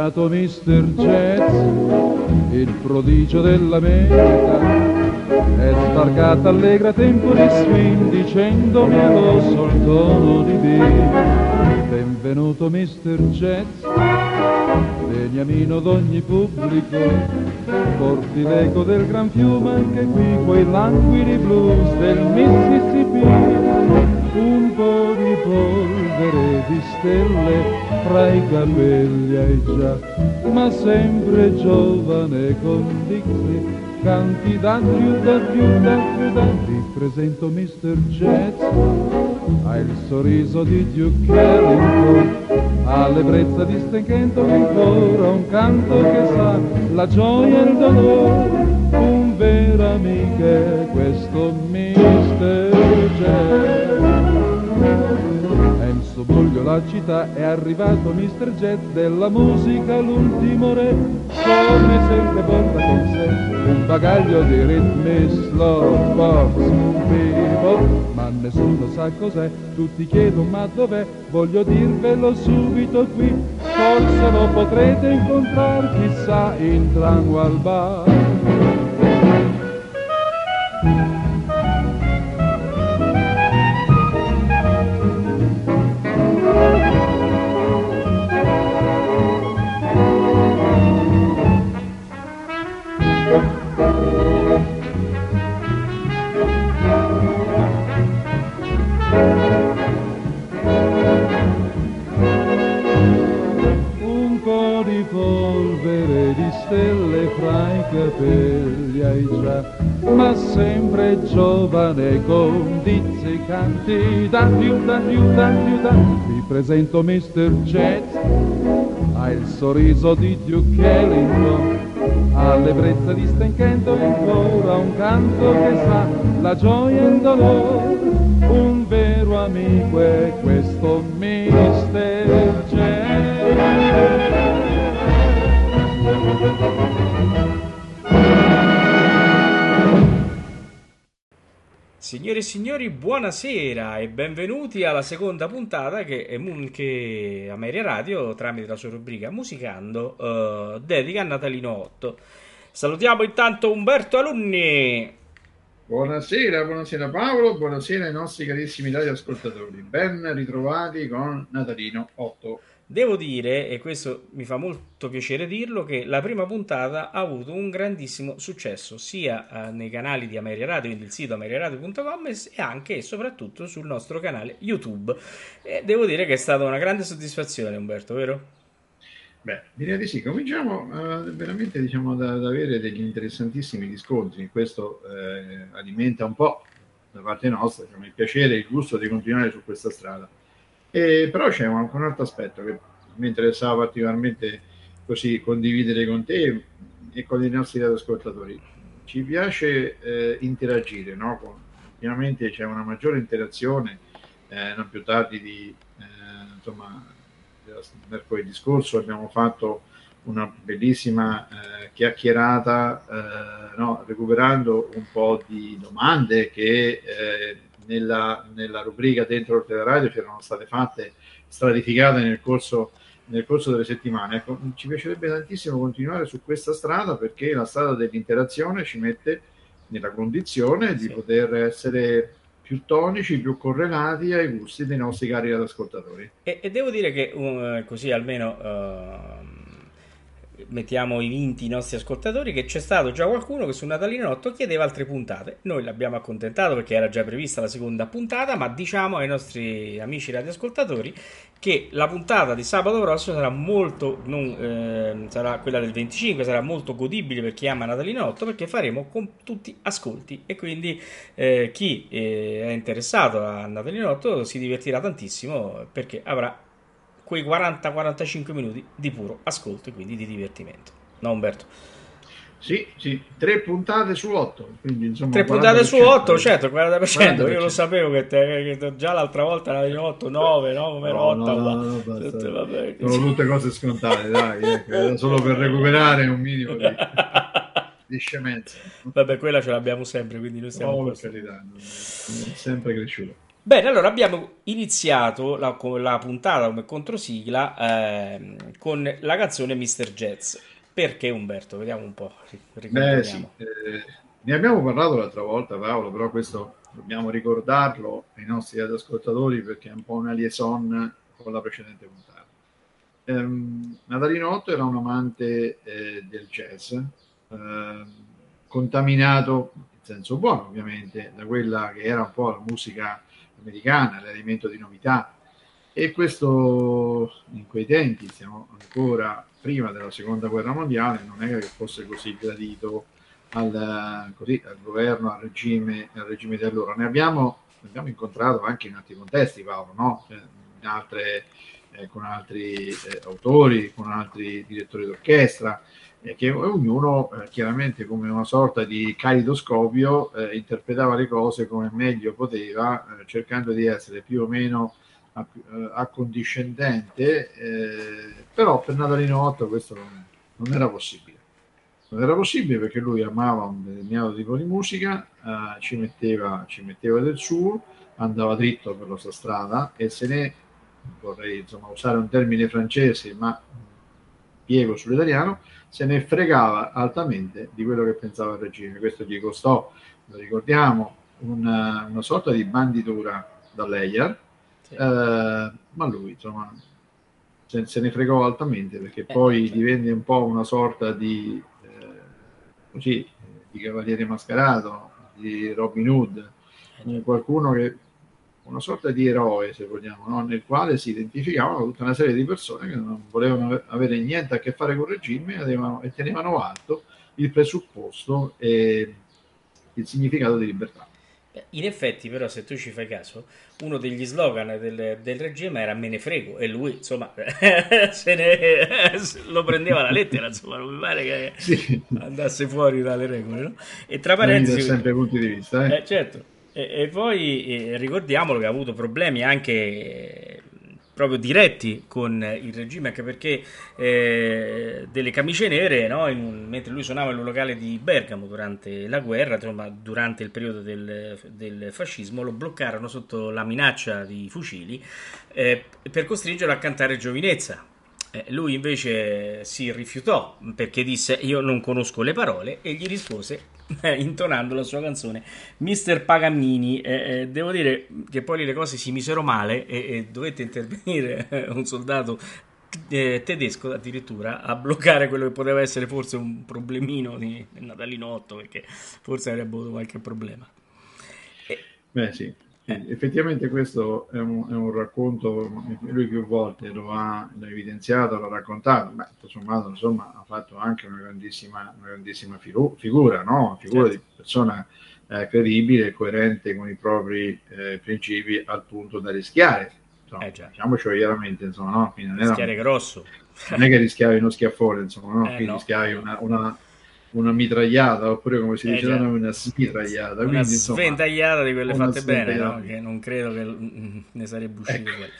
arrivato Mr. Jazz, il prodigio dell'America. È sbarcata allegra tempo di swing dicendomi allo sol tono di B. Benvenuto Mr. Jazz, beniamino d'ogni pubblico, porti l'eco del gran fiume anche qui, quei languidi blues del Mississippi un po' di polvere di stelle fra i capelli hai già, ma sempre giovane con Dixie, canti da più, da più, da più, da Ti presento Mr. Jazz, ha il sorriso di Duke Ellington, ha l'ebbrezza di Stenkenton ancora, un canto che sa la gioia e il dolore, un vero amico è questo Mr. Jazz. Boglio la città è arrivato Mr. Jet della musica l'ultimo re. Come sempre porta con sé un bagaglio di ritmi slow box vivo ma nessuno sa cos'è. Tutti chiedono ma dov'è? Voglio dirvelo subito qui. Forse lo potrete incontrare chissà in tram o al bar più, da più, da Vi presento Mr. Jet, ha il sorriso di Duke Ellington, ha l'ebbrezza di Stenkento e ancora un canto che sa la gioia e il dolore. Un vero amico è questo Mr. Jet. Signore e signori, buonasera e benvenuti alla seconda puntata che, che Ameria Radio, tramite la sua rubrica Musicando, uh, dedica a Natalino 8. Salutiamo intanto Umberto Alunni. Buonasera, buonasera Paolo, buonasera ai nostri carissimi radioascoltatori. Ben ritrovati con Natalino 8. Devo dire, e questo mi fa molto piacere dirlo, che la prima puntata ha avuto un grandissimo successo sia eh, nei canali di Ameria Radio, quindi il sito ameriaradio.com e anche e soprattutto sul nostro canale YouTube. E devo dire che è stata una grande soddisfazione, Umberto, vero? Beh, direi di sì. Cominciamo uh, veramente diciamo, da, ad avere degli interessantissimi riscontri. Questo eh, alimenta un po' da parte nostra diciamo, il piacere e il gusto di continuare su questa strada. E, però c'è anche un altro aspetto che mi interessava particolarmente così condividere con te e con i nostri ascoltatori. Ci piace eh, interagire, no? Con, ovviamente c'è una maggiore interazione, eh, non più tardi di eh, insomma, mercoledì scorso abbiamo fatto una bellissima eh, chiacchierata, eh, no? recuperando un po' di domande che eh, nella, nella rubrica dentro il radio c'erano state fatte stratificate nel corso, nel corso delle settimane. Ecco, ci piacerebbe tantissimo continuare su questa strada perché la strada dell'interazione ci mette nella condizione di sì. poter essere più tonici, più correlati ai gusti dei nostri cari ascoltatori. E, e devo dire che uh, così almeno uh mettiamo i vinti i nostri ascoltatori che c'è stato già qualcuno che su Natalino 8 chiedeva altre puntate. Noi l'abbiamo accontentato perché era già prevista la seconda puntata, ma diciamo ai nostri amici radioascoltatori che la puntata di sabato prossimo sarà molto non, eh, sarà quella del 25, sarà molto godibile per chi ama Natalino 8 perché faremo con tutti ascolti e quindi eh, chi eh, è interessato a Natalino 8 si divertirà tantissimo perché avrà quei 40-45 minuti di puro ascolto e quindi di divertimento. No, Umberto? Sì, sì, tre puntate su otto. Quindi, insomma, tre puntate su otto, certo, 40%. 40%. Io lo sapevo che, te, che già l'altra volta era di 8, 9, no? Come no, 8, no, no, no, tutte, vabbè, Sono tutte cose scontate, dai, ecco, solo per recuperare un minimo di, di scemenza. Vabbè, quella ce l'abbiamo sempre, quindi noi siamo... Oh, per carità, sempre cresciuto. Bene, allora abbiamo iniziato la, la puntata come controsigla eh, con la canzone Mr. Jazz. Perché Umberto? Vediamo un po'. Beh, sì. eh, ne abbiamo parlato l'altra volta, Paolo, però questo dobbiamo ricordarlo ai nostri ascoltatori perché è un po' una liaison con la precedente puntata. Um, Natalinotto era un amante eh, del jazz, eh, contaminato, in senso buono ovviamente, da quella che era un po' la musica americana, l'elemento di novità. E questo in quei tempi, siamo ancora prima della seconda guerra mondiale, non è che fosse così gradito al, così, al governo, al regime, al regime di allora. Ne abbiamo, abbiamo incontrato anche in altri contesti, Paolo, no? Cioè, altre, eh, con altri eh, autori, con altri direttori d'orchestra, eh, che ognuno eh, chiaramente come una sorta di calidoscopio eh, interpretava le cose come meglio poteva, eh, cercando di essere più o meno accondiscendente, però per Natalino 8 questo non, non era possibile. Non era possibile perché lui amava un determinato tipo di musica, eh, ci, metteva, ci, metteva, del suo, andava dritto per la sua strada e se ne, vorrei insomma, usare un termine francese, ma piego sull'italiano, se ne fregava altamente di quello che pensava il regime. Questo gli costò, lo ricordiamo, una, una sorta di banditura da Leyer, sì. eh, ma lui insomma se, se, ne fregò altamente perché eh, poi certo. divenne un po' una sorta di così, di Cavaliere Mascherato, di Robin Hood, qualcuno che una sorta di eroe, se vogliamo, no? nel quale si identificavano tutta una serie di persone che non volevano avere niente a che fare con il regime avevano, e tenevano alto il presupposto e il significato di libertà. In effetti, però, se tu ci fai caso, uno degli slogan del, del regime era me ne frego e lui, insomma, se ne, lo prendeva alla lettera, insomma, non mi pare che sì. andasse fuori dalle regole, no? E tra parentesi... sempre punti di vista, eh? eh certo. E, e poi eh, ricordiamolo che ha avuto problemi anche proprio diretti con il regime, anche perché eh, delle camicie nere, no? un, mentre lui suonava in un locale di Bergamo durante la guerra, insomma, durante il periodo del, del, fascismo, lo bloccarono sotto la minaccia di fucili eh, per costringerlo a cantare giovinezza. Eh, lui invece si rifiutò perché disse io non conosco le parole e gli rispose intonando la sua canzone Mister Pagamini. Eh, eh, devo dire che poi le cose si misero male e, e dovette intervenire un soldato eh, tedesco addirittura a bloccare quello che poteva essere forse un problemino di Natalinotto perché forse avrebbe avuto qualche problema. Beh sì, eh. Effettivamente questo è un, è un, racconto, lui più volte lo ha, evidenziato, l'ha raccontato, ma tutto sommato insomma ha fatto anche una grandissima, una grandissima figu- figura, no? una figura certo. di persona eh, credibile e coerente con i propri eh, principi al punto da rischiare. Insomma, eh diciamocelo chiaramente, insomma, no? rischiare era, grosso. Non è che rischiavi uno schiaffone, insomma, no? Eh, no. rischiavi una, una una mitragliata oppure come si eh, dice da noi una smitragliata una quindi, sventagliata di quelle fatte bene no? che non credo che mm, ne sarebbe uscito ecco.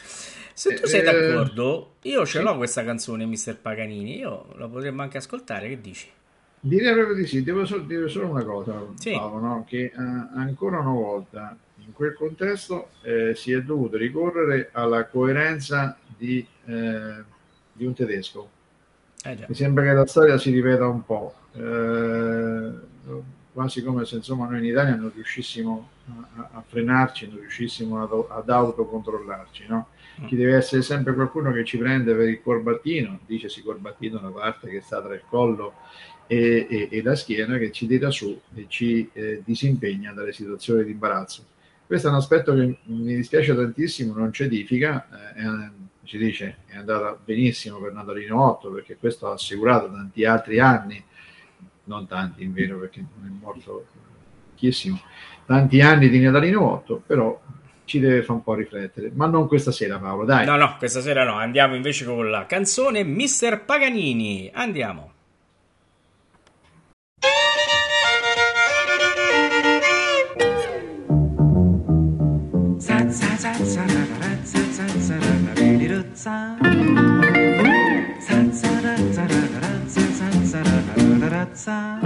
se tu sei eh, d'accordo io ce l'ho questa canzone Mister Paganini io la potremmo anche ascoltare che dici? direi proprio di sì devo solo dire solo una cosa sì. Paolo, no? che uh, ancora una volta in quel contesto eh, si è dovuto ricorrere alla coerenza di, eh, di un tedesco eh mi sembra che la storia si ripeta un po' eh, quasi come se insomma noi in Italia non riuscissimo a, a frenarci, non riuscissimo ad, ad autocontrollarci. No? Mm. Ci deve essere sempre qualcuno che ci prende per il corbattino, dicesi corbattino la parte che sta tra il collo e, e, e la schiena, che ci tira su e ci eh, disimpegna dalle situazioni di imbarazzo. Questo è un aspetto che mi dispiace tantissimo, non ci edifica, eh, ci dice è andata benissimo per Natalino 8 perché questo ha assicurato tanti altri anni non tanti in vero perché non è morto pochissimo, tanti anni di Natalino 8, però ci deve fare un po' riflettere, ma non questa sera Paolo, dai. No, no, questa sera no, andiamo invece con la canzone Mister Paganini, andiamo. ragazza.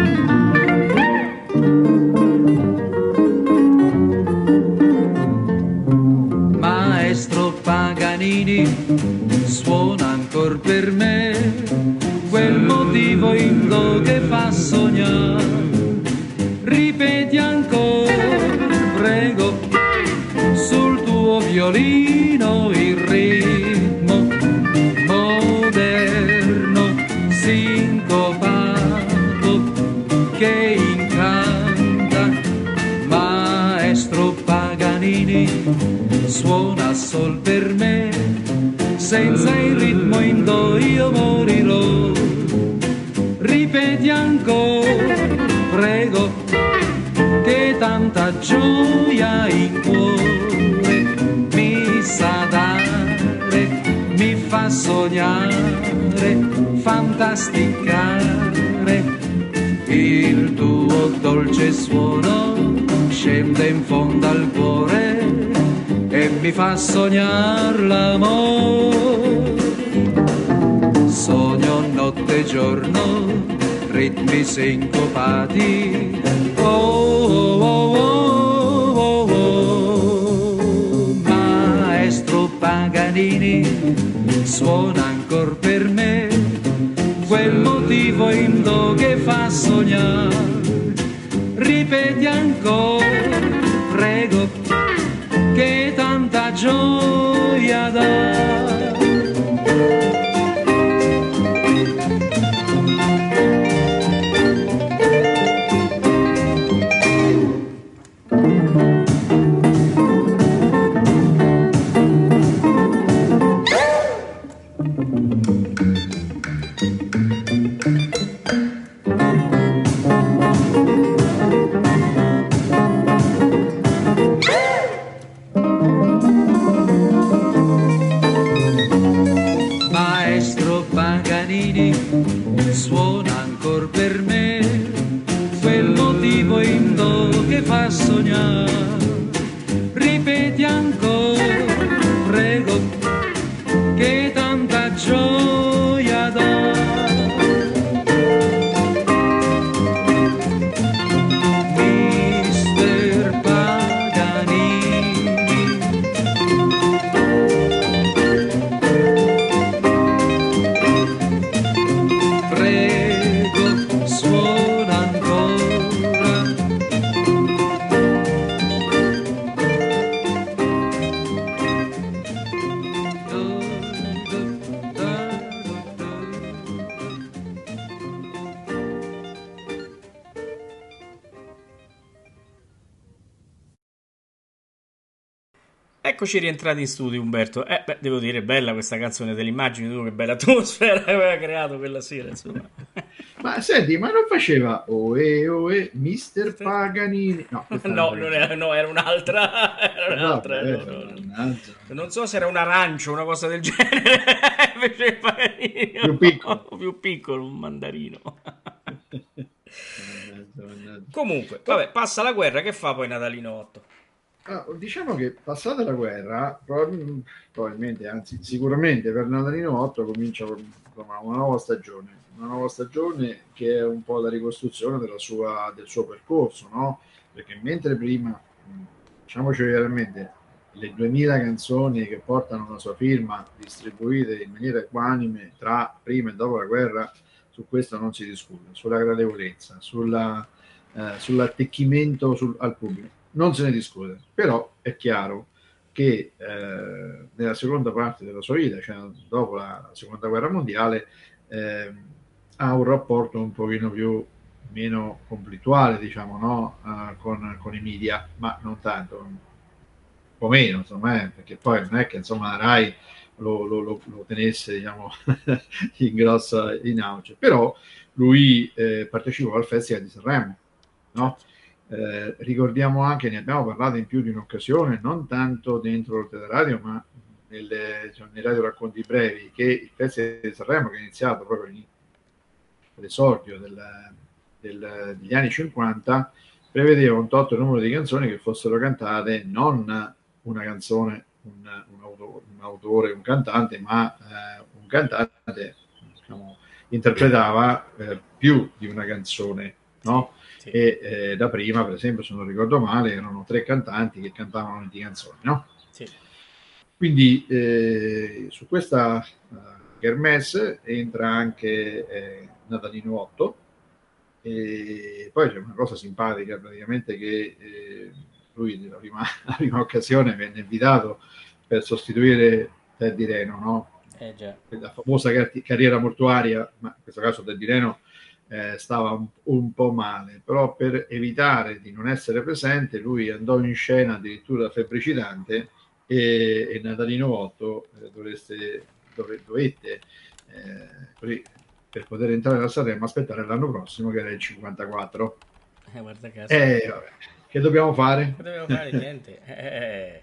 Maestro Paganini suona ancor per me quel motivo indo che fa sognare. Ripeti ancora, prego, sul tuo violino. Suona sol per me, senza il ritmo indo io morirò. Ripeti ancora, prego, che tanta gioia in cuore mi sa dare, mi fa sognare, fantasticare. Il tuo dolce suono scende in fondo al cuore e mi fa sognare l'amore. Sogno notte e giorno, ritmi sincopati. Oh, oh, oh, oh, oh, oh. Maestro Paganini suona ancora per me quel motivo indo che fa sognare. Ripeti ancora, tanta gioia Eccoci rientrati in studio, Umberto. Eh, beh, devo dire, bella questa canzone dell'immagine, tu che bella atmosfera che aveva creato quella sera, insomma. Ma senti, ma non faceva Oe Oe Mister Paganini? No, No, era- non era, no, era un'altra. Era un'altra. no, no. mannaggia. Non so se era un arancio o una cosa del genere. Invece Paganini, Più piccolo. più piccolo, un mandarino. Comunque, vabbè, passa la guerra, che fa poi Natalino 8? Ah, diciamo che passata la guerra, prob- probabilmente, anzi sicuramente per Natalino 8 comincia una nuova stagione, una nuova stagione che è un po' la ricostruzione sua- del suo percorso, no? Perché mentre prima, diciamoci veramente, le 2000 canzoni che portano la sua firma distribuite in maniera equanime tra prima e dopo la guerra, su questo non si discute, sulla gradevolezza, sulla, eh, sull'attecchimento sul- al pubblico non se ne discute, però è chiaro che eh, nella seconda parte della sua vita, cioè dopo la seconda guerra mondiale, ehm, ha un rapporto un pochino più meno conflittuale, diciamo, no? Eh, con, con i media, ma non tanto, un po' meno, insomma, eh, perché poi non è che insomma Rai lo, lo- lo- lo tenesse, diciamo, in grossa in auge, però lui eh, partecipò al Festival di Sanremo, no? Eh, ricordiamo anche, ne abbiamo parlato in più di un'occasione, non tanto dentro il teleradio, ma nelle, diciamo, nei radio racconti brevi, che il Festival di Sanremo, che è iniziato proprio in- all'esordio degli anni 50, prevedeva un tot numero di canzoni che fossero cantate non una canzone, un, un autore, un autore, un cantante, ma eh, un cantante diciamo, interpretava eh, più di una canzone, no? Sì. e eh, da prima, per esempio, se non ricordo male, erano tre cantanti che cantavano 20 canzoni, no? Sì. Quindi eh, su questa uh, entra anche eh, Natalino 8 e poi c'è una cosa simpatica praticamente che eh, lui nella prima, la prima occasione venne invitato per sostituire Teddy Reno, no? Eh la famosa car- carriera mortuaria, ma in questo caso Teddy Reno eh, stava un, un, po' male, però per evitare di non essere presente lui andò in scena addirittura febbricitante e, e Natalino 8 eh, dovreste, dove, dovette eh, per poter entrare nella Sanremo aspettare l'anno prossimo che era il 54 eh, guarda caso. Eh, che dobbiamo fare? che dobbiamo fare niente eh, eh,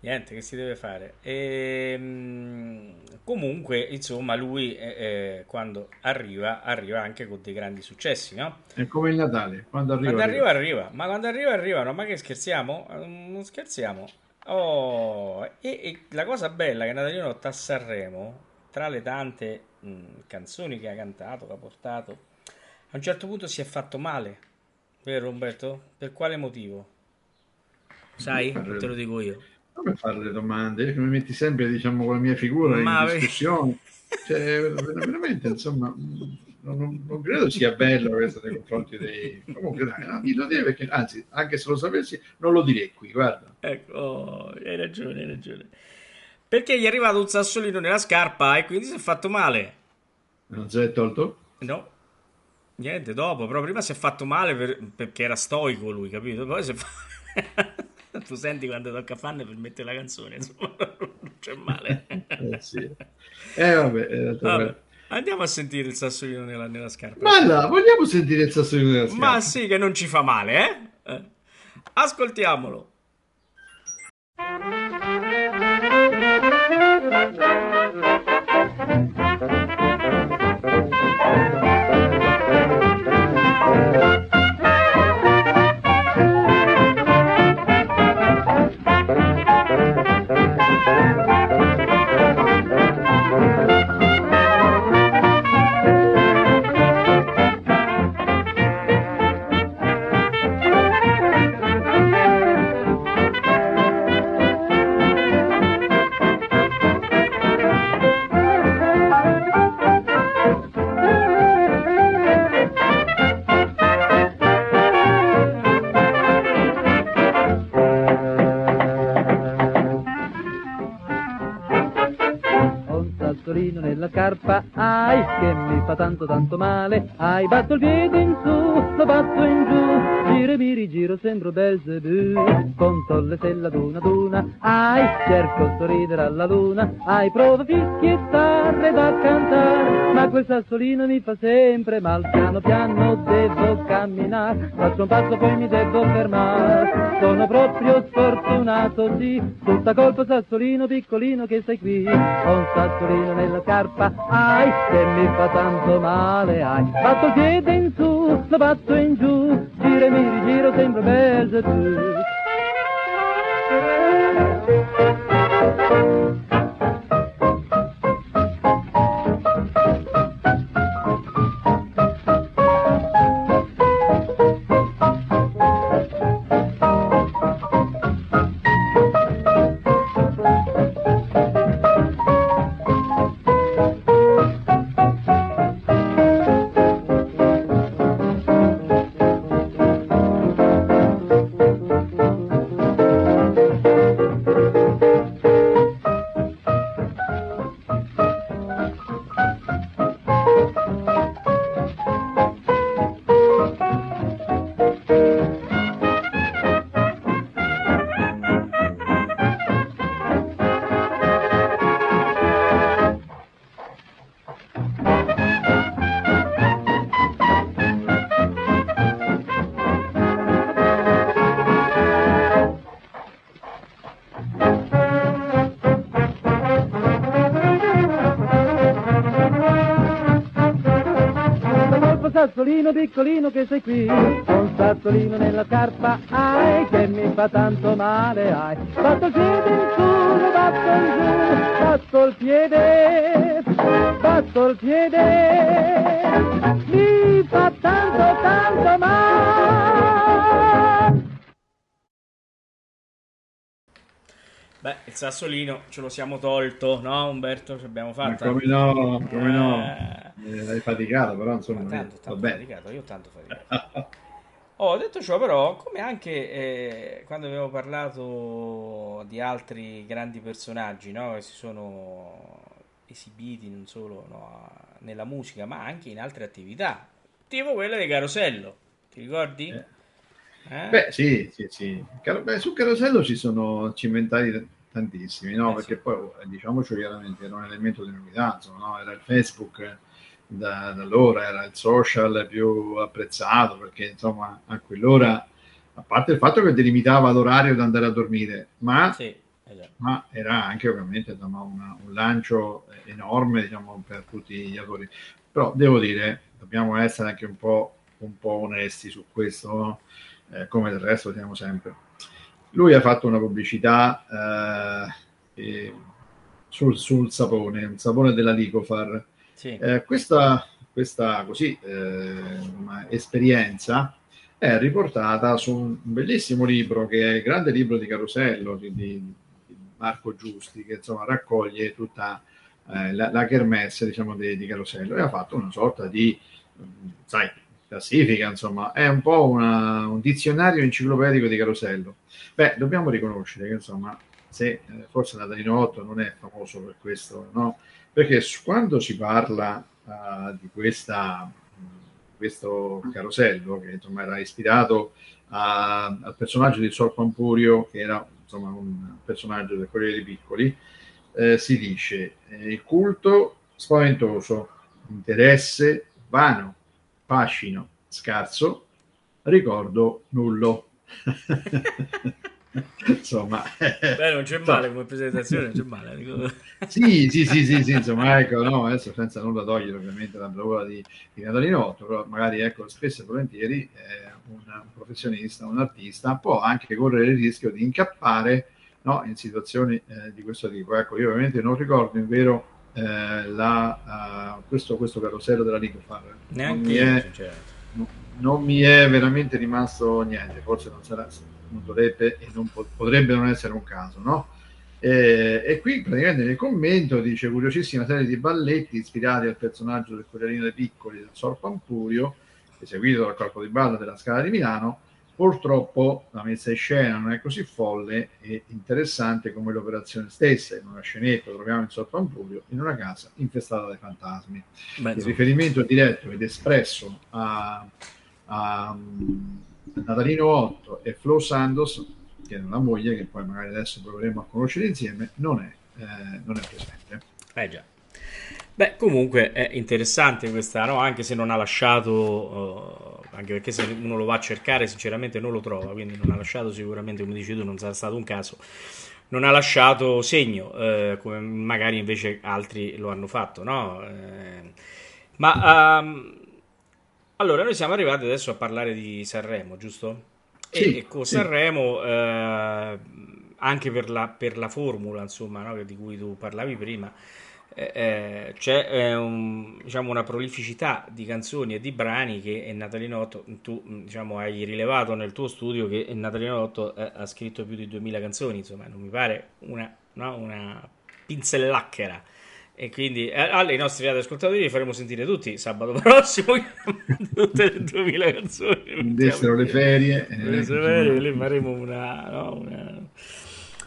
niente che si deve fare e, ehm, comunque insomma lui eh, quando arriva arriva anche con dei grandi successi no? è come il Natale quando arriva quando arriva arriva, arriva. ma quando arriva arrivano ma che scherziamo non scherziamo Oh, e, e, la cosa bella che Natalino a Sanremo, tra le tante mh, canzoni che ha cantato, che ha portato, a un certo punto si è fatto male, vero Roberto? Per quale motivo? Sai? Te lo dico io. Come fare le domande? Mi metti sempre, diciamo, con la mia figura Ma in discussione. cioè, veramente, insomma, non, non, credo sia bello questo nei confronti dei... Comunque dai, no, te perché, anzi, anche se lo sapessi, non lo direi qui, guarda. Ecco, oh, hai ragione, hai ragione. Perché gli è arrivato un sassolino nella scarpa e quindi si è fatto male. Non si è tolto? No. Niente, dopo, però prima si è fatto male per, perché era stoico lui, capito? Poi si è fatto... tu senti quando tocca farne per mettere la canzone, insomma, non c'è male. eh sì. Eh vabbè, eh, vabbè. Andiamo a sentire il sassolino nella, nella scarpa. Ma là, vogliamo sentire il sassolino nella scarpa? Ma sì, che non ci fa male, eh? eh. Ascoltiamolo. Mi fa tanto male, ai batto il piede in su, lo batto in giù, giro e mi rigiro, sembro Belzebù, conto le stelle ad una ad una, ai cerco sorridere alla luna, ai provo fischiettare da cantare, ma quel sassolino mi fa sempre mal, piano piano devo camminare, faccio un passo poi mi devo fermare, sono proprio sfortunato sì, tutta colpa sassolino piccolino che sei qui, ho un sassolino nella scarpa, ai, che mi fa tanto male, ai. Batto il piede in su, lo batto in giù, giro e mi rigiro, sembra bel tu. Sassolino piccolino che sei qui, un sassolino nella scarpa, ai che mi fa tanto male, ai. Batto il piede in su, batto in giù, batto il piede, batto il piede, mi fa tanto tanto male. Beh, il sassolino ce lo siamo tolto, no Umberto? Ce l'abbiamo fatta. Ma come no, come no. Eh, Eh, hai faticato, però insomma, ma tanto, va tanto bene. faticato, io tanto faticato. Oh, detto ciò, però, come anche eh, quando abbiamo parlato di altri grandi personaggi, no, che si sono esibiti non solo no, nella musica, ma anche in altre attività, tipo quella di Carosello, ti ricordi? Eh. Eh? Beh, sì, sì, sì. Car- beh, sul carosello ci sono cimentati t- tantissimi, no? Eh, Perché sì. poi, diciamoci chiaramente, era un elemento di novità, insomma, no? Era il Facebook da, da allora, era il social più apprezzato, perché insomma a quell'ora, a parte il fatto che delimitava l'orario da andare a dormire, ma, Sì, esatto. ma era anche ovviamente insomma, una- un lancio enorme, diciamo, per tutti gli autori. Però devo dire, dobbiamo essere anche un po', un po' onesti su questo, no? Eh, come del resto siamo sempre. Lui ha fatto una pubblicità eh, sul, sul sapone, un sapone della Licofar. Sì. Eh, questa, questa così, eh, esperienza è riportata su un bellissimo libro che è il grande libro di Carosello di, di- Marco Giusti, che insomma raccoglie tutta eh, la, la kermesse diciamo, di, di Carosello e ha fatto una sorta di, sai, classifica, insomma, è un po' una- un dizionario enciclopedico di Carosello. Beh, dobbiamo riconoscere che insomma, se eh, forse Natalino 8 non è famoso per questo, no? Perché quando si parla eh, di questa, questo carosello, che insomma era ispirato a- al personaggio di Sor Pampurio, che era insomma un personaggio del Corriere dei Piccoli, eh, si dice eh, il culto spaventoso, interesse vano, fascino scarso, ricordo nullo. insomma, Beh, non c'è male come presentazione, non c'è male. sì, sì, sì, sì, sì, insomma, ecco, no, adesso senza nulla togliere ovviamente la bravura di, di Natalino Otto, però magari, ecco, spesso e volentieri eh, un, un professionista, un artista può anche correre il rischio di incappare no, in situazioni eh, di questo tipo. Ecco, io ovviamente non ricordo in vero eh, la, uh, questo, questo carosello della Licofar. Neanche mi io, è- sinceramente. non mi è veramente rimasto niente, forse non, sarà, non dovrebbe e non po- potrebbe non essere un caso, no? E, e qui praticamente nel commento dice curiosissima serie di balletti ispirati al personaggio del Corriere dei Piccoli del Sor Pampurio, eseguito dal corpo di ballo della Scala di Milano. Purtroppo la messa in scena non è così folle e interessante come l'operazione stessa. In una scenetta troviamo il Sor Pampurio in una casa infestata dai fantasmi Beh, il riferimento diretto ed espresso a, a Natalino Otto e Flo Sandos, che è la moglie, che poi magari adesso proveremo a conoscere insieme, non è, eh, non è presente. Eh già. Beh, comunque è interessante questa, no? Anche se non ha lasciato, eh, anche perché se uno lo va a cercare sinceramente non lo trova, quindi non ha lasciato sicuramente, come dici tu, non sarà stato un caso, non ha lasciato segno, eh, come magari invece altri lo hanno fatto, no? Eh, ma ehm, allora noi siamo arrivati adesso a parlare di Sanremo, giusto? E, Sì, e con sì. Sanremo, eh, anche per la, per la formula, insomma, no, di cui tu parlavi prima, eh, eh, c'è eh, un- diciamo, una prolificità di canzoni e di brani che è Natalino Otto, tu diciamo, hai rilevato nel tuo studio che Natalino Otto eh, ha scritto più di 2000 canzoni, insomma, non mi pare una, no, una pinzellacchera. E quindi eh, ai nostri ascoltatori li faremo sentire tutti sabato prossimo tutte le 2000 canzoni. Dessero le ferie. eh, Le ferie, lì faremo una, no, una-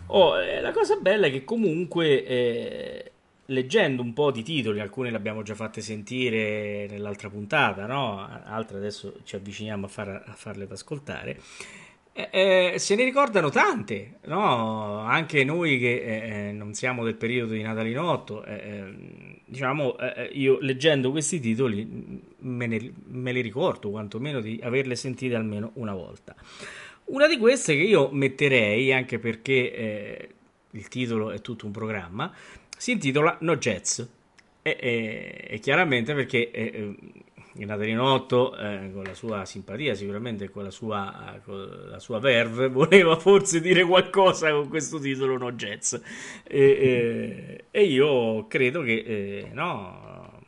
Oh, eh, la cosa bella è che comunque eh, leggendo un po' di titoli, alcune le abbiamo già fatte sentire nell'altra puntata, no? Altre adesso ci avviciniamo a, far- a farle da ascoltare. Eh, eh, se ne ricordano tante, no? Anche noi che eh, eh, non siamo del periodo di Natalino 8, eh, eh, diciamo, io leggendo questi titoli me, ne- me li ricordo, quantomeno di averle sentite almeno una volta. Una di queste che io metterei, anche perché il titolo è tutto un programma, si intitola No Jazz. E, e- e chiaramente perché eh, eh, il Natalino 8, eh, con la sua simpatia, sicuramente con la sua, con la sua verve, voleva forse dire qualcosa con questo titolo No Jazz. E, e- io credo che eh, no,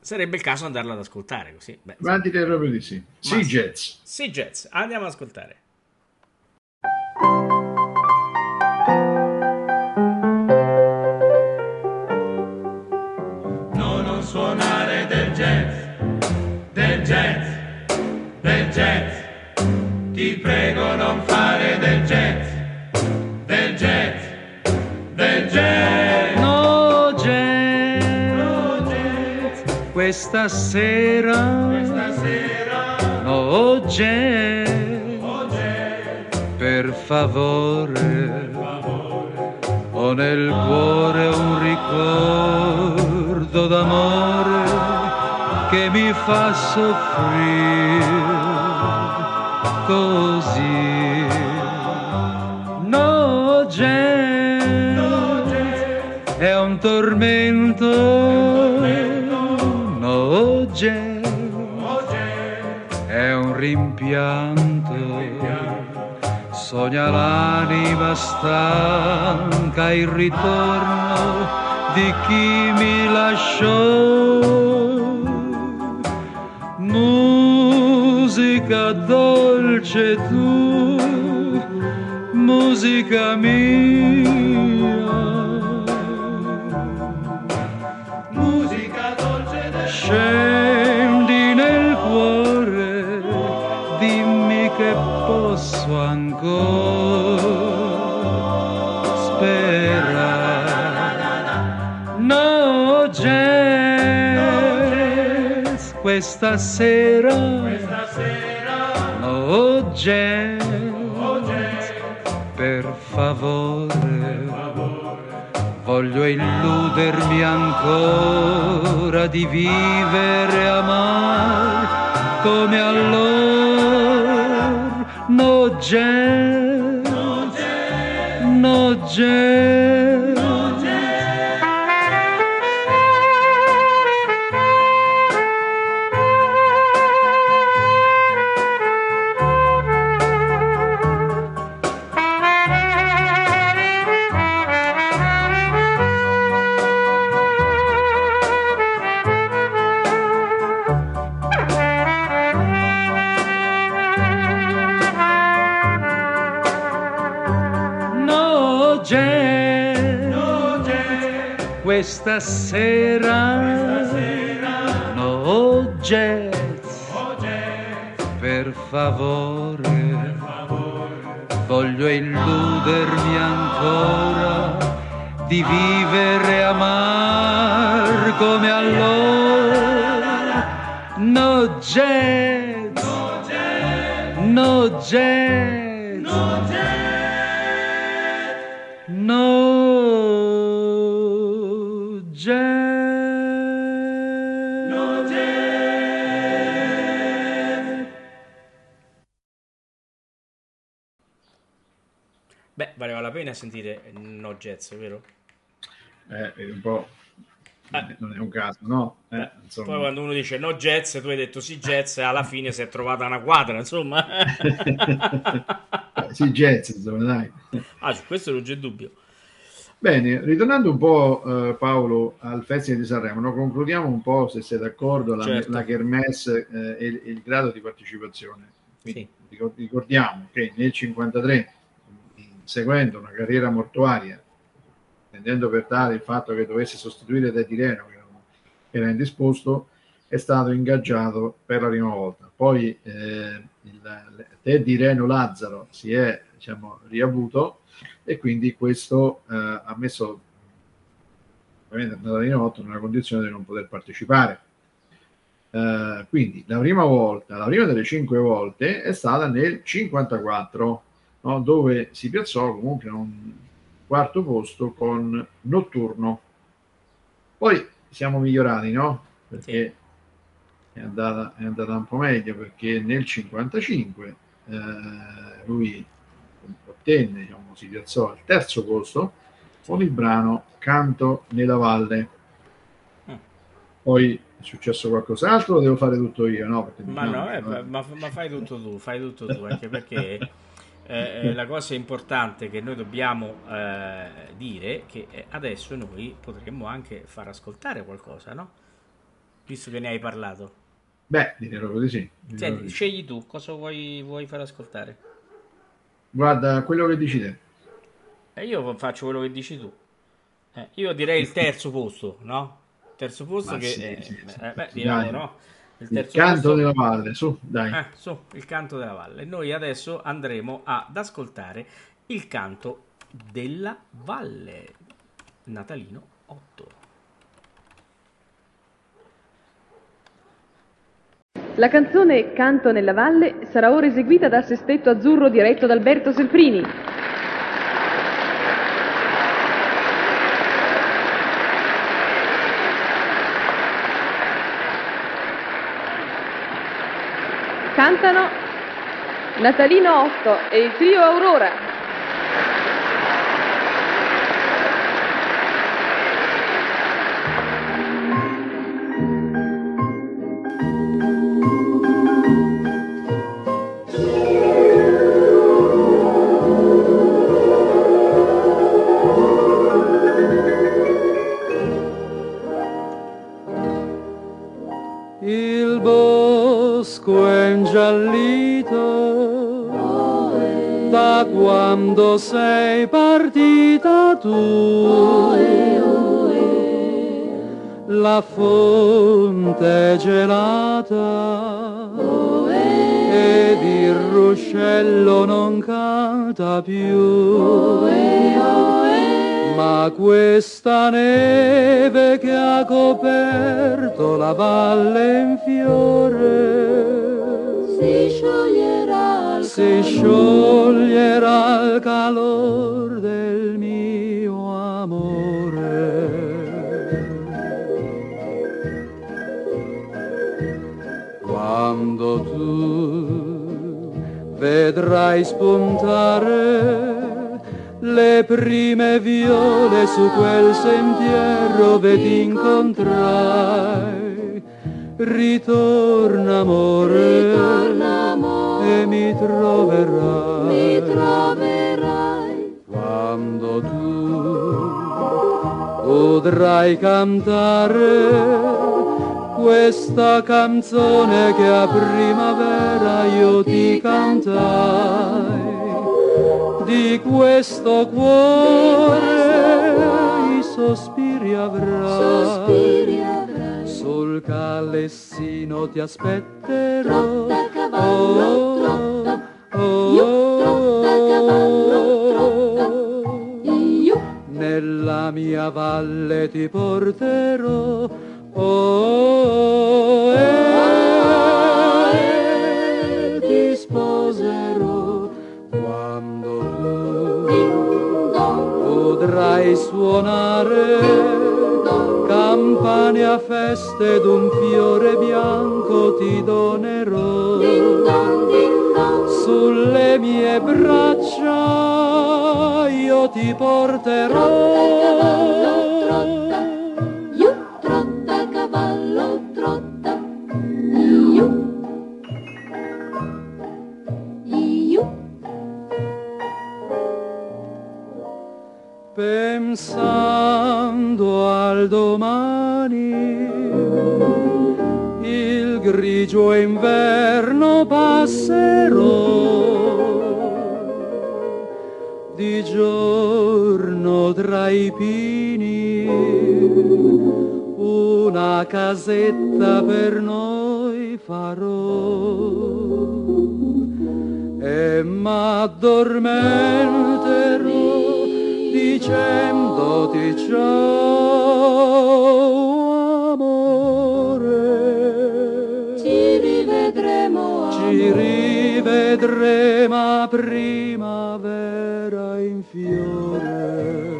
sarebbe il caso andarla ad ascoltare così. Beh, Ma direi proprio di sì. Sì, jazz. sì, jazz, andiamo ad ascoltare. Ti prego non fare del jazz, del jazz, del jazz. No jazz, questa sera, Questa sera, no jazz, oh jazz, per favore. Ho nel cuore un ricordo d'amore che mi fa soffrire così. No jazz è un tormento. No jazz, è un rimpianto. Sogna l'anima stanca il ritorno di chi mi lasciò. Musica dolce tu, musica mia. musica dolce del Scendi nel cuore, dimmi che posso ancora sperare. No jazz, questa sera, Questa sera, jazz, per favore. Voglio illudermi ancora di vivere e amare come allora. No jazz, no. No questa sera, sera, no jazz, oh jazz, per favore. Valeva la pena sentire No Jazz, vero? Eh, è un po'... Eh. Non è un caso, no? Eh, Poi quando uno dice no jazz, tu hai detto sì jazz e alla fine si è trovata una quadra, insomma. sì, jazz, insomma, dai. ah, su questo non c'è dubbio. Bene, ritornando un po' eh, Paolo al Festival di Sanremo, no? concludiamo un po', se sei d'accordo, la, Certo. la Kermesse eh, e, il- il grado di partecipazione. Quindi Sì. ricor- ricordiamo che nel 1953, seguendo una carriera mortuaria, prendendo per tale il fatto che dovesse sostituire Teddy Reno, che era indisposto, è stato ingaggiato per la prima volta. Poi eh, il, Teddy Reno Lazzaro si è diciamo, riavuto e quindi questo eh, ha messo ovviamente Natalino 8 nella condizione di non poter partecipare. Eh, quindi la prima volta, la prima delle cinque volte è stata nel 54, no? dove si piazzò comunque a un quarto posto con Notturno. Poi siamo migliorati, no? Perché è, andata, è andata un po' meglio, perché nel 55 eh, lui ottenne, diciamo, si piazzò al terzo posto con il brano Canto nella valle. Mm. Poi è successo qualcos'altro devo fare tutto io? No, perché Ma no, eh, eh, ma, ma fai tutto tu, fai tutto tu, anche perché eh, eh, la cosa importante che noi dobbiamo eh, dire è che eh, adesso noi potremmo anche far ascoltare qualcosa, no? Visto che ne hai parlato. Beh, direi proprio di sì. Direi Senti, scegli tu, cosa vuoi, vuoi far ascoltare? Guarda, quello che dici te. E io faccio quello che dici tu. Eh, io direi il terzo posto, no? Terzo posto Ma che... sì, eh, sì, sì. eh, beh, diciamo, dai. no? Il Il canto posto- della valle, su, dai. Eh, su, il canto della valle. Noi adesso andremo ad ascoltare il canto della valle. Natalino 8. La canzone Canto nella valle sarà ora eseguita dal sestetto azzurro diretto da Alberto Selfrini. Cantano Natalino 8 e il trio Aurora. La su quel sentiero vedi incontrai. Ritorna amore, Ritorna, amore, e mi troverai. mi troverai. Quando tu potrai cantare questa canzone che a primavera io ti cantai di questo cuore i sospiri avrai sul calessino ti aspetterò. Oh, trotta. Io, nella mia valle ti porterò. Oh, e potrai suonare campane a feste ed un fiore bianco ti donerò. Sulle mie braccia io ti porterò pensando al domani il grigio inverno passerò. Di giorno tra i pini una casetta per noi farò. E m'addormenterò dicendoti ciao amore ci rivedremo. ci rivedremo a primavera in fiore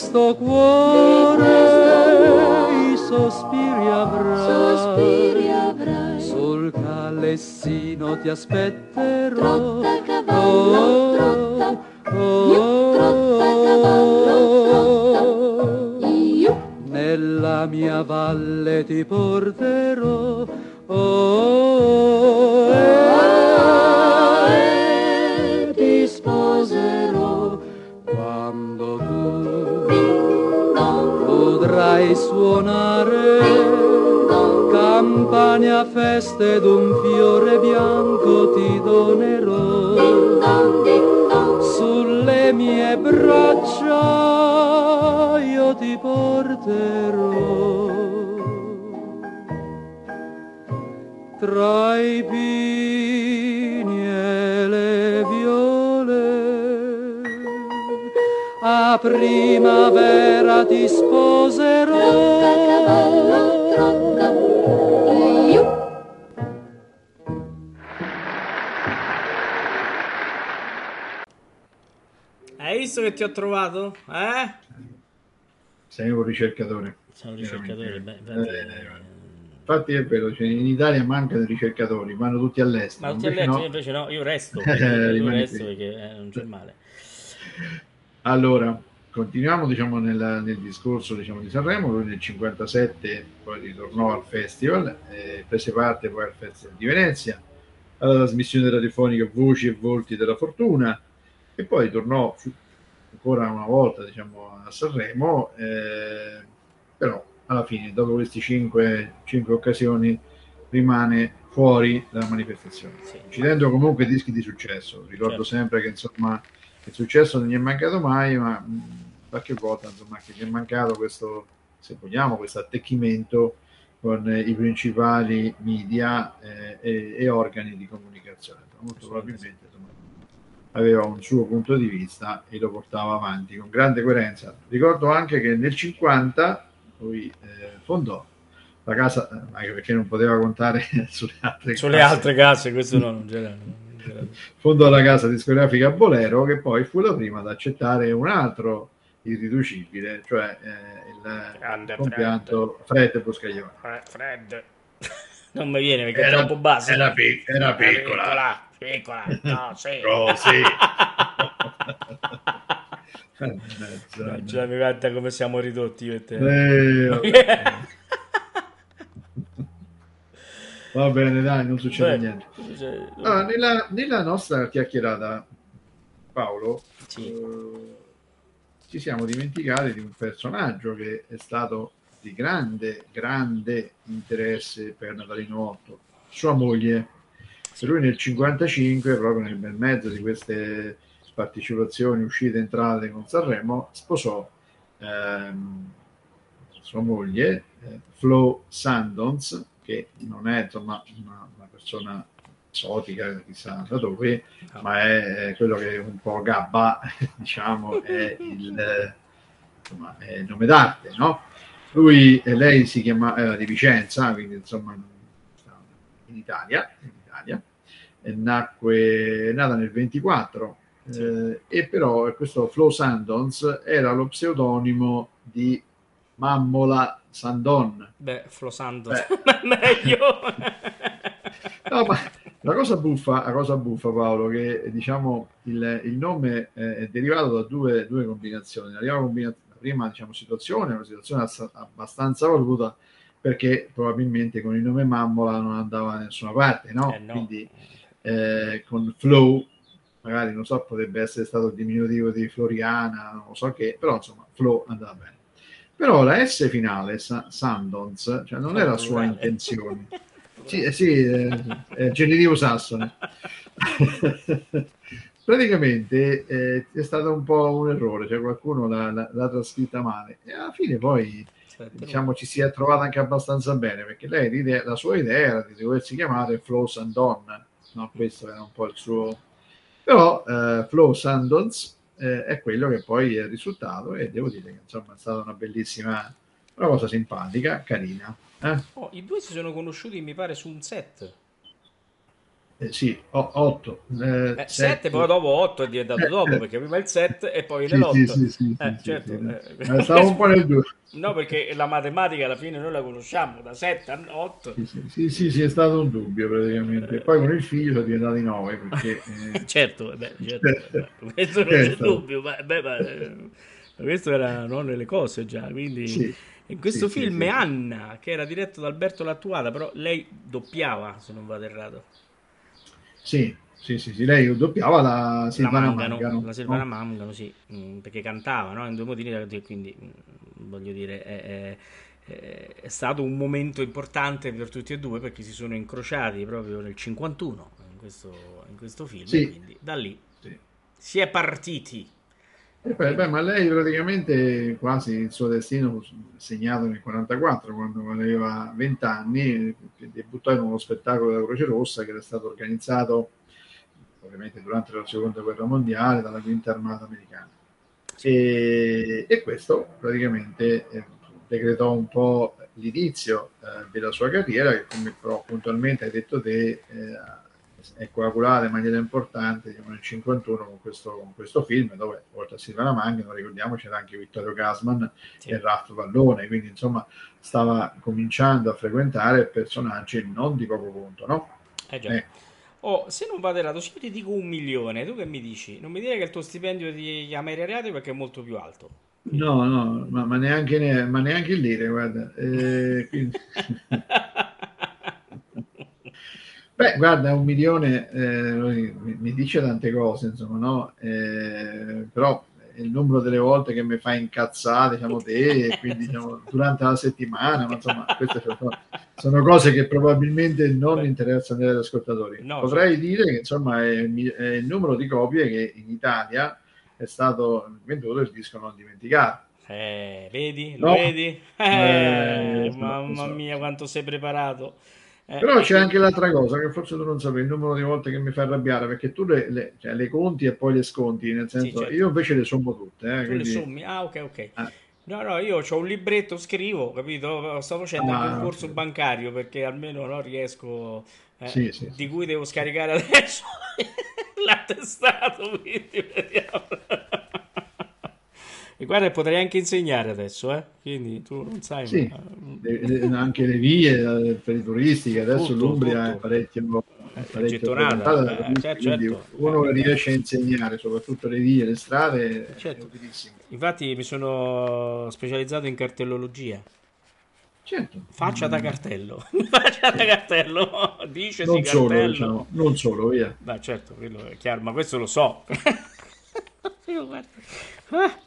questo cuore i sospiri avrai. Sul calessino ti aspetterò. Trotta cavallo, trotta, trotta cavallo, nella mia valle ti porterò. Oh, fai suonare. Campane a feste d'un fiore bianco ti donerò. Sulle mie braccia io ti porterò. Tra i pini e le viole a primavera ti sposerò Trocca cavallo, trocca. Iu. Hai visto che ti ho trovato? Eh? Sei un ricercatore. Sono un ricercatore. beh, Eh, infatti, Infatti è vero, cioè, in Italia mancano i ricercatori, vanno tutti all'estero. Ma tutti invece letto, no. invece no, io resto. Io resto perché eh, non c'è male. Allora, continuiamo diciamo, nel, nel discorso diciamo, di Sanremo. Lui nel 57 poi ritornò al festival, eh, prese parte poi al Festival di Venezia, alla trasmissione radiofonica Voci e Volti della Fortuna e poi tornò ancora una volta diciamo, a Sanremo, eh, però alla fine, dopo queste cinque, cinque occasioni, rimane fuori dalla manifestazione Sì. uccidendo comunque dischi di successo. Ricordo Certo. sempre che insomma il successo non gli è mancato mai, ma mh, qualche volta insomma che gli è mancato questo, se vogliamo, questo attecchimento con i principali media eh, e, e organi di comunicazione. Molto probabilmente insomma, aveva un suo punto di vista e lo portava avanti con grande coerenza. Ricordo anche che nel 50 lui eh, fondò la casa, eh, anche perché non poteva contare sulle altre Sulle case altre casse, questo no, non c'era. Fondò la casa discografica Bolero che poi fu la prima ad accettare un altro irriducibile, cioè eh, il Grande compianto Fred. Eh, Fred. Non mi viene perché è troppo basso. era pic- era piccola. Piccola, no, sì. Oh, sì. Già mi guarda come siamo ridotti io e te. Eh. Va bene, dai, non succede Beh, niente. cioè, Allora, nella, nella nostra chiacchierata, Paolo, Sì. eh, ci siamo dimenticati di un personaggio che è stato di grande, grande interesse per Natalino 8, sua moglie. E lui nel 55, proprio nel bel mezzo di queste partecipazioni, uscite e entrate con Sanremo, sposò ehm, sua moglie, eh, Flo Sandons, che non è insomma, una, una persona esotica, chissà da dove, No. ma è eh, quello che un po' gabba, diciamo, è il, eh, insomma, è il nome d'arte, no? Lui e lei si chiama era di Vicenza, quindi insomma in Italia, in Italia. Nacque, nata nel 24 eh, e però questo Flo Sandons era lo pseudonimo di Mammola Sandon. Beh, Flosando. Beh. Meglio. No, ma la cosa buffa, la cosa buffa Paolo, che diciamo il, il nome eh, è derivato da due, due combinazioni. La prima, combina- la prima, diciamo, situazione è una situazione ass- abbastanza voluta perché probabilmente con il nome Mammola non andava da nessuna parte, no? Eh, no. Quindi eh, con Flow, magari non so, potrebbe essere stato il diminutivo di Floriana, non lo so che, però insomma Flow andava bene. Però la S finale, Sa- Sandons, cioè non era sua Plurale. intenzione. Sì, eh, sì, eh, è genitivo sassone. Praticamente eh, è stato un po' un errore, cioè qualcuno l'ha, l'ha- l'ha trascritta male e alla fine poi diciamo ci si è trovata anche abbastanza bene perché lei l'idea- la sua idea era di doversi chiamare Flo Sandon, no? questo era un po' il suo però eh, Flo Sandons eh, è quello che poi è il risultato e devo dire che insomma è stata una bellissima una cosa simpatica, carina eh? Oh, I due si sono conosciuti, mi pare, su un set. Eh, sì, o- otto eh, Eh. 7, poi dopo 8 è diventato Eh, dopo, perché prima il 7 e poi Sì, l'8. sì, sì, sì, Eh, certo, eh. Stavo un po' nel due No, perché la matematica alla fine noi la conosciamo da 7 a 8. Sì, sì, sì, è stato un dubbio praticamente. Poi con il figlio sono diventati nove perché Certo, beh, certo, beh, questo non c'è Certo. dubbio, ma, beh, ma, questo era no, nelle cose già, quindi in questo film. Anna, che era diretto da Alberto Lattuada, però lei doppiava, se non vado errato, sì, sì, sì, sì, lei doppiava la la Silvana Mangano, Mangano, la Silvana no? Mangano, sì, mm, perché cantava, no? In due modini, quindi mm, voglio dire, è- è- è stato un momento importante per tutti e due perché si sono incrociati proprio nel 51 in questo, in questo film. Sì. Quindi da lì Sì. si è partiti. E poi, beh, ma lei praticamente quasi il suo destino fu segnato nel 44, quando aveva 20 anni, debuttò in uno spettacolo della Croce Rossa che era stato organizzato ovviamente durante la seconda guerra mondiale dalla quinta armata americana. E, e questo praticamente eh, decretò un po' l'inizio eh, della sua carriera, che come però puntualmente hai detto te, eh, è coagulata in maniera importante diciamo, nel 51 con questo, con questo film, dove oltre a Silvana Mangano, ricordiamo, c'era anche Vittorio Gassman Sì. e Ralph Vallone, quindi insomma stava cominciando a frequentare personaggi non di poco conto, no? Eh già. Eh. Oh, se non vado errato, se io ti dico un milione, tu che mi dici? Non mi dire che il tuo stipendio di chiamare reati perché è molto più alto. No, no, ma, ma neanche, ne- ma neanche il lire, guarda. Eh, quindi- Beh, guarda, un milione eh, mi, dice tante cose, insomma, no? Eh, però è il numero delle volte che mi fa incazzare, diciamo, te, quindi diciamo, durante la settimana, ma insomma, queste sono, cose che probabilmente non interessano agli ascoltatori. No, Potrei certo. dire che insomma è, è il numero di copie che in Italia è stato venduto il disco non dimenticato. Eh, vedi? Lo No. vedi? Eh, Eh, mamma mia, quanto sei preparato. Eh, Però c'è anche l'altra cosa che forse tu non sapevi, il numero di volte che mi fa arrabbiare, perché tu le, le- cioè, le conti e poi le sconti, nel senso, certo. io invece le sommo tutte. eh, Tu le quindi- sommi? Ah, ok, ok. Ah. No, no, io ho un libretto, scrivo, capito? Sto facendo Ah, il concorso ok. bancario perché almeno no, riesco, eh, Sì, sì, di sì. cui devo scaricare adesso l'attestato, quindi vediamo. E guarda, potrei anche insegnare adesso, eh? Quindi tu non sai, Sì, ma... le- le- anche le vie eh, per i turisti, che adesso Tutto, l'Umbria tutto. è parecchio, È parecchio gettonata, eh, certo, certo. uno Eh, riesce a insegnare, soprattutto le vie, le strade, Certo. Infatti mi sono specializzato in cartellologia. Certo. Faccia da Mm, cartello. Faccia da cartello. Dicesi Non solo, cartello. diciamo, non solo, via. Beh, certo, quello è chiaro, ma questo lo so. Io guarda. Ah,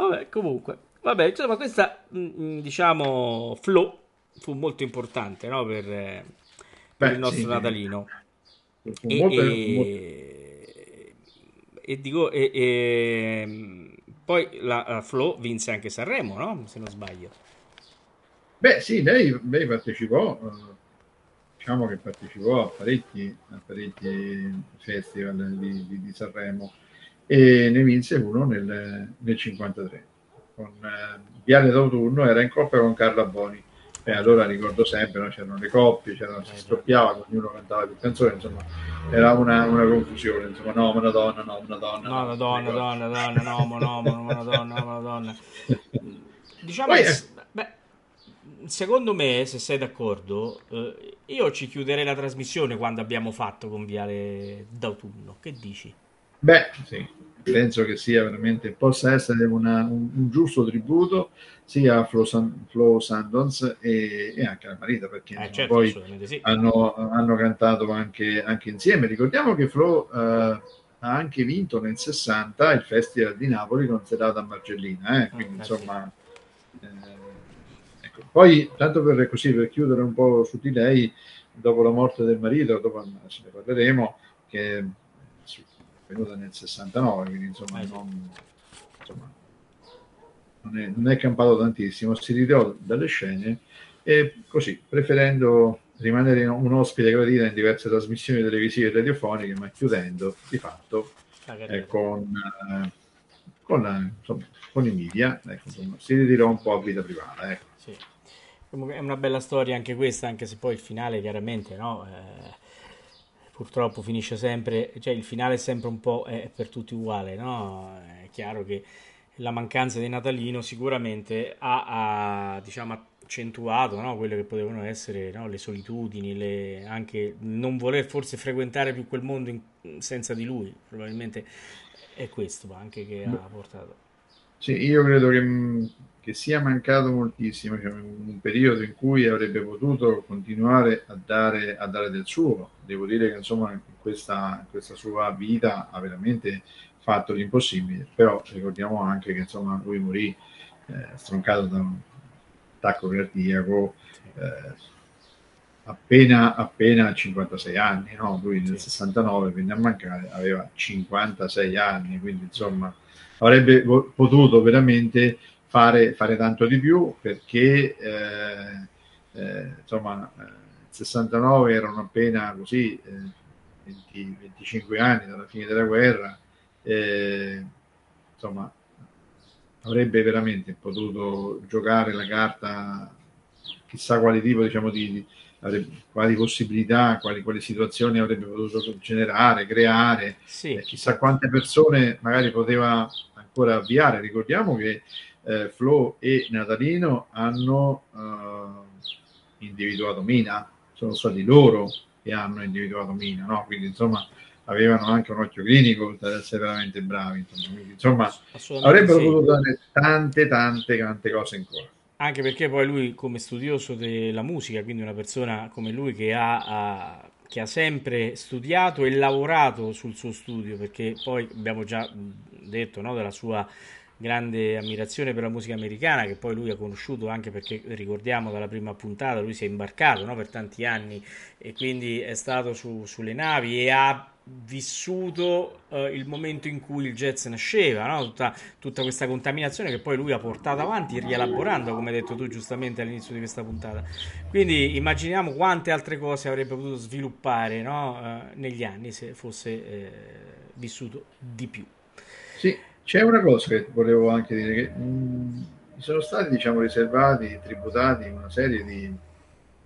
vabbè, comunque. Vabbè, insomma, questa, mm, diciamo, flow fu molto importante, no? Per, eh, per Beh, il nostro sì, sì. Natalino. Fu E, molto- molto- e- e dico, e- e- poi la, la Flo vinse anche Sanremo, no? Se non sbaglio. Beh, sì, lei, lei partecipò, eh, diciamo che partecipò a parecchi, a parecchi festival di, di- di Sanremo e ne vinse uno nel, nel 53. Con eh, Viale d'autunno era in coppia con Carla Boni. E allora ricordo sempre, no? c'erano le coppie, c'erano, si scoppiava, ognuno cantava più canzoni, insomma, era una, una confusione, insomma, no, una donna, no, una donna. No, una donna, ricordo. donna, donna, no, no, mo, una donna, una donna. Diciamo Poi, che, eh, beh, secondo me, se sei d'accordo, eh, io ci chiuderei la trasmissione quando abbiamo fatto con Viale d'autunno. Che dici? Beh, sì, penso che sia veramente, possa essere una- un, un giusto tributo sia a Flo, San, Flo Sandons e, e anche al marito, perché Eh, certo, poi sì. hanno, hanno cantato anche, anche insieme. Ricordiamo che Flo eh, ha anche vinto nel 60 il Festival di Napoli con Serata a Margellina, eh, quindi Ah, insomma... eh, ecco. Poi, tanto per, così, per chiudere un po' su di lei, dopo la morte del marito, dopo ce ne parleremo, che venuta nel 69, quindi insomma, Eh, non, insomma, non, è, non è campato tantissimo, si ritirò dalle scene e così, preferendo rimanere un ospite gradito in diverse trasmissioni televisive e radiofoniche, ma chiudendo di fatto eh, con, eh, con, la- insomma, con i media, ecco, insomma, si ritirò un po' a vita privata. Ecco. Sì. È una bella storia anche questa, anche se poi il finale chiaramente, no? Eh, purtroppo finisce sempre, cioè il finale è sempre un po' è per tutti uguale, no? È chiaro che la mancanza di Natalino sicuramente ha, ha, diciamo, accentuato, no? Quelle che potevano essere, no? Le solitudini, le- anche non voler forse frequentare più quel mondo in- senza di lui, probabilmente è questo anche che ha portato. Sì, io credo che, mh, che sia mancato moltissimo, cioè, un periodo in cui avrebbe potuto continuare a dare, a dare del suo. Devo dire che insomma in questa, in questa sua vita ha veramente fatto l'impossibile, però ricordiamo anche che insomma lui morì eh, stroncato da, un- attacco cardiaco eh, appena, appena 56 anni, no? lui nel 69 venne a mancare, aveva 56 anni, quindi insomma avrebbe potuto veramente fare, fare tanto di più perché eh, eh, insomma eh, 69 erano appena così 20, eh, 25 anni dalla fine della guerra eh, insomma avrebbe veramente potuto giocare la carta chissà quale tipo diciamo di, di quali possibilità, quali, quali, situazioni avrebbe potuto generare, creare, sì. eh, chissà quante persone magari poteva ancora avviare. Ricordiamo che eh, Flo e Natalino hanno eh, individuato Mina, sono stati loro che hanno individuato Mina, no? quindi insomma avevano anche un occhio clinico per essere veramente bravi. Insomma, quindi, insomma avrebbero sì. potuto dare tante, tante, tante cose ancora. Anche perché poi lui, come studioso della musica, quindi una persona come lui che ha, ha, che ha sempre studiato e lavorato sul suo studio, perché poi abbiamo già detto no, della sua grande ammirazione per la musica americana che poi lui ha conosciuto anche perché ricordiamo dalla prima puntata lui si è imbarcato no, per tanti anni e quindi è stato su, sulle navi e ha vissuto uh, il momento in cui il jazz nasceva, no? tutta, tutta, questa contaminazione che poi lui ha portato avanti rielaborando, come hai detto tu giustamente all'inizio di questa puntata. Quindi immaginiamo quante altre cose avrebbe potuto sviluppare no? uh, negli anni se fosse eh, vissuto di più. Sì, c'è una cosa che volevo anche dire, che mh, sono stati diciamo, riservati, tributati una serie di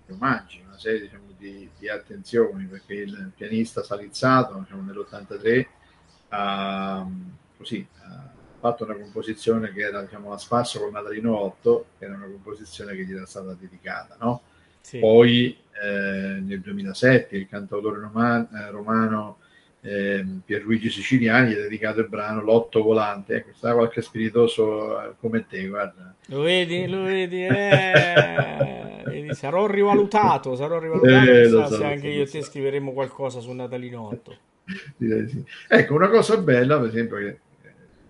omaggi, una serie diciamo, di, di, attenzioni, perché il pianista Salizzato diciamo, nell'83 ha, così, ha fatto una composizione che era diciamo, a spasso con Natalino 8, che era una composizione che gli era stata dedicata. No? Sì. Poi eh, nel 2007 il cantautore romano, eh, romano eh, Pierluigi Siciliani gli ha dedicato il brano Lotto Volante. Ecco, sta qualche spiritoso come te, guarda. Lo vedi, lo vedi, eh, sarò rivalutato, sarò rivalutato, eh, so, so, se anche io e te scriveremo qualcosa su Natalino 8. sì. Ecco, una cosa bella, per esempio, che eh,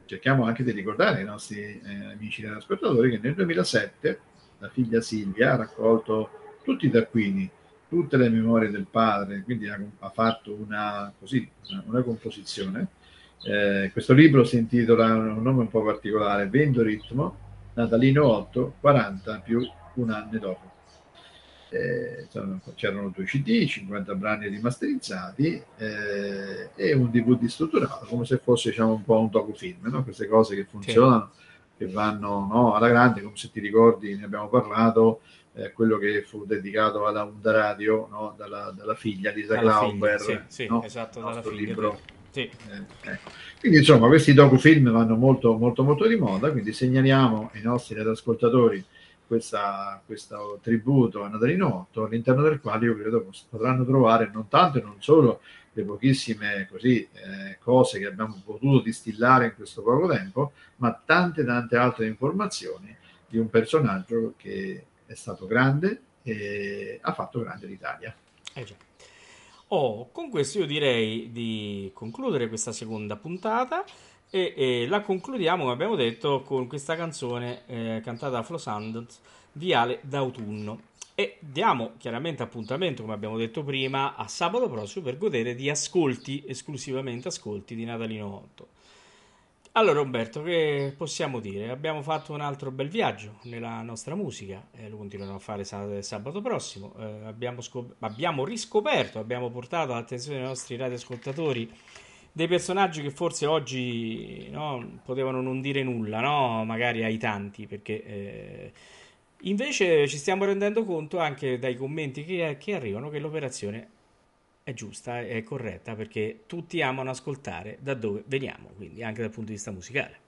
cerchiamo anche di ricordare ai nostri eh, amici e ascoltatori, che nel 2007 la figlia Silvia ha raccolto tutti i taccuini tutte le memorie del padre, quindi ha, ha fatto una, così, una, una composizione. Eh, questo libro si intitola un nome un po' particolare, Vendo ritmo, Natalino 8, 40 più un anno dopo. Eh, c'erano due CD, 50 brani rimasterizzati eh, e un DVD strutturato, come se fosse diciamo, un po' un docufilm, no? queste cose che funzionano, sì. che vanno no, alla grande, come se ti ricordi, ne abbiamo parlato, eh, quello che fu dedicato alla Onda Radio no? dalla, dalla, figlia di Isaac Lauber, sì, sì, no? esatto, dalla figlia libro. Sì. Eh, ecco. Quindi insomma questi docufilm vanno molto molto molto di moda, quindi segnaliamo ai nostri ascoltatori questa, questo tributo a Natalino 8 all'interno del quale io credo potranno trovare non tanto e non solo le pochissime così, eh, cose che abbiamo potuto distillare in questo poco tempo, ma tante tante altre informazioni di un personaggio che è stato grande e ha fatto grande l'Italia. Eh già. Oh, con questo io direi di concludere questa seconda puntata e, e la concludiamo, come abbiamo detto, con questa canzone eh, cantata da Flo Sanders, Viale d'autunno. E diamo chiaramente appuntamento, come abbiamo detto prima, a sabato prossimo per godere di ascolti, esclusivamente ascolti di Natalino 8. Allora Umberto, che possiamo dire? Abbiamo fatto un altro bel viaggio nella nostra musica, eh, lo continueremo a fare sabato prossimo. Eh, abbiamo, scop- abbiamo, riscoperto, abbiamo portato all'attenzione dei nostri radioascoltatori dei personaggi che forse oggi no, potevano non dire nulla, no? magari ai tanti, perché eh, invece ci stiamo rendendo conto anche dai commenti che, che arrivano che l'operazione è giusta, è corretta, perché tutti amano ascoltare da dove veniamo, quindi anche dal punto di vista musicale.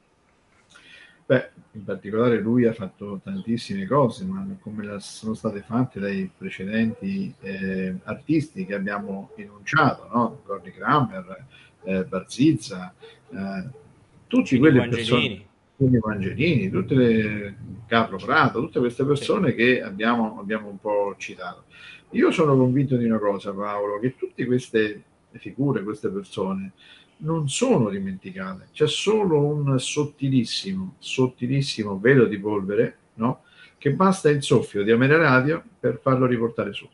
Beh, in particolare lui ha fatto tantissime cose, ma come sono state fatte dai precedenti eh, artisti che abbiamo enunciato, no? Gordy Kramer, eh, Barzizza, eh, tutti quelle persone, quindi Vangelini, tutte le Carlo Prato, tutte queste persone sì. che abbiamo, abbiamo un po' citato. Io sono convinto di una cosa, Paolo, che tutte queste figure, queste persone, non sono dimenticate. C'è solo un sottilissimo, sottilissimo velo di polvere, no? che basta il soffio di Amere Radio per farlo riportare su.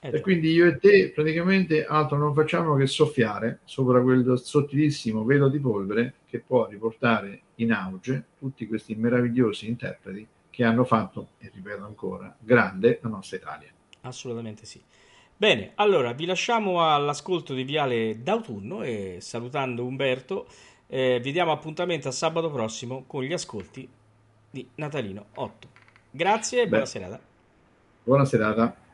Eh, E quindi io e te praticamente altro non facciamo che soffiare sopra quel sottilissimo velo di polvere che può riportare in auge tutti questi meravigliosi interpreti che hanno fatto, e ripeto ancora, grande la nostra Italia. Assolutamente sì. Bene, allora vi lasciamo all'ascolto di Viale d'autunno e salutando Umberto, eh, vi diamo appuntamento a sabato prossimo con gli ascolti di Natalino 8. Grazie e buona Beh. serata. Buona serata.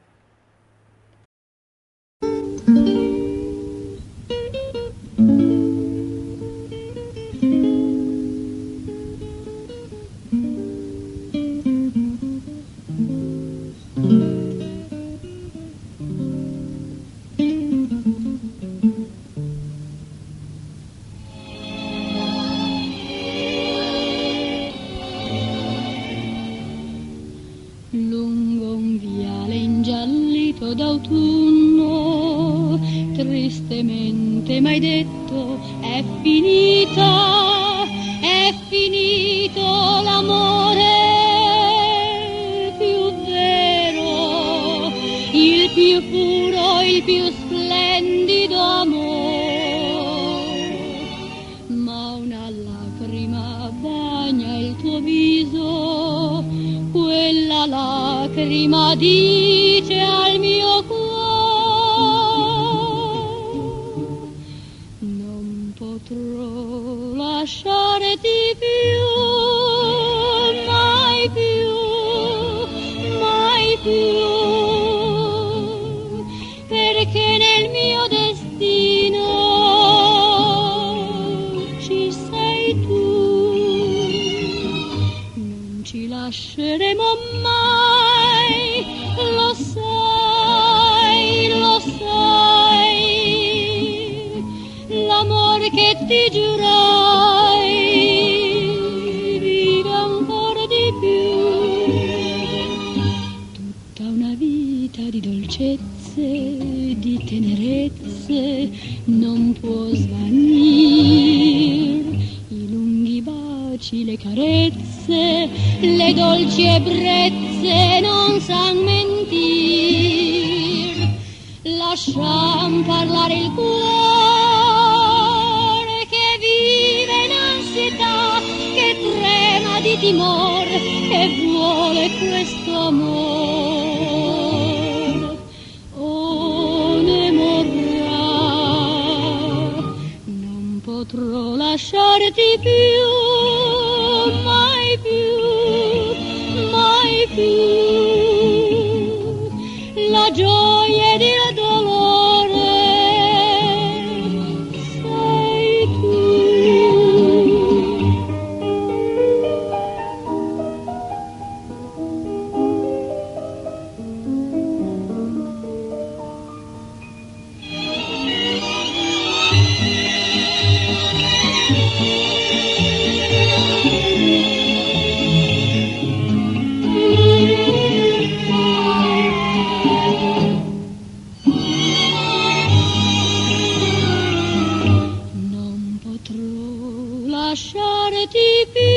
Ebbrezze non san mentir. Lasciam parlare il cuore che vive in ansietà, che trema di timor, che vuole questo amor. Oh, ne morrà, non potrò lasciarti più, più. La gioia ed potrò lasciarti più,